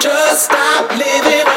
Just stop living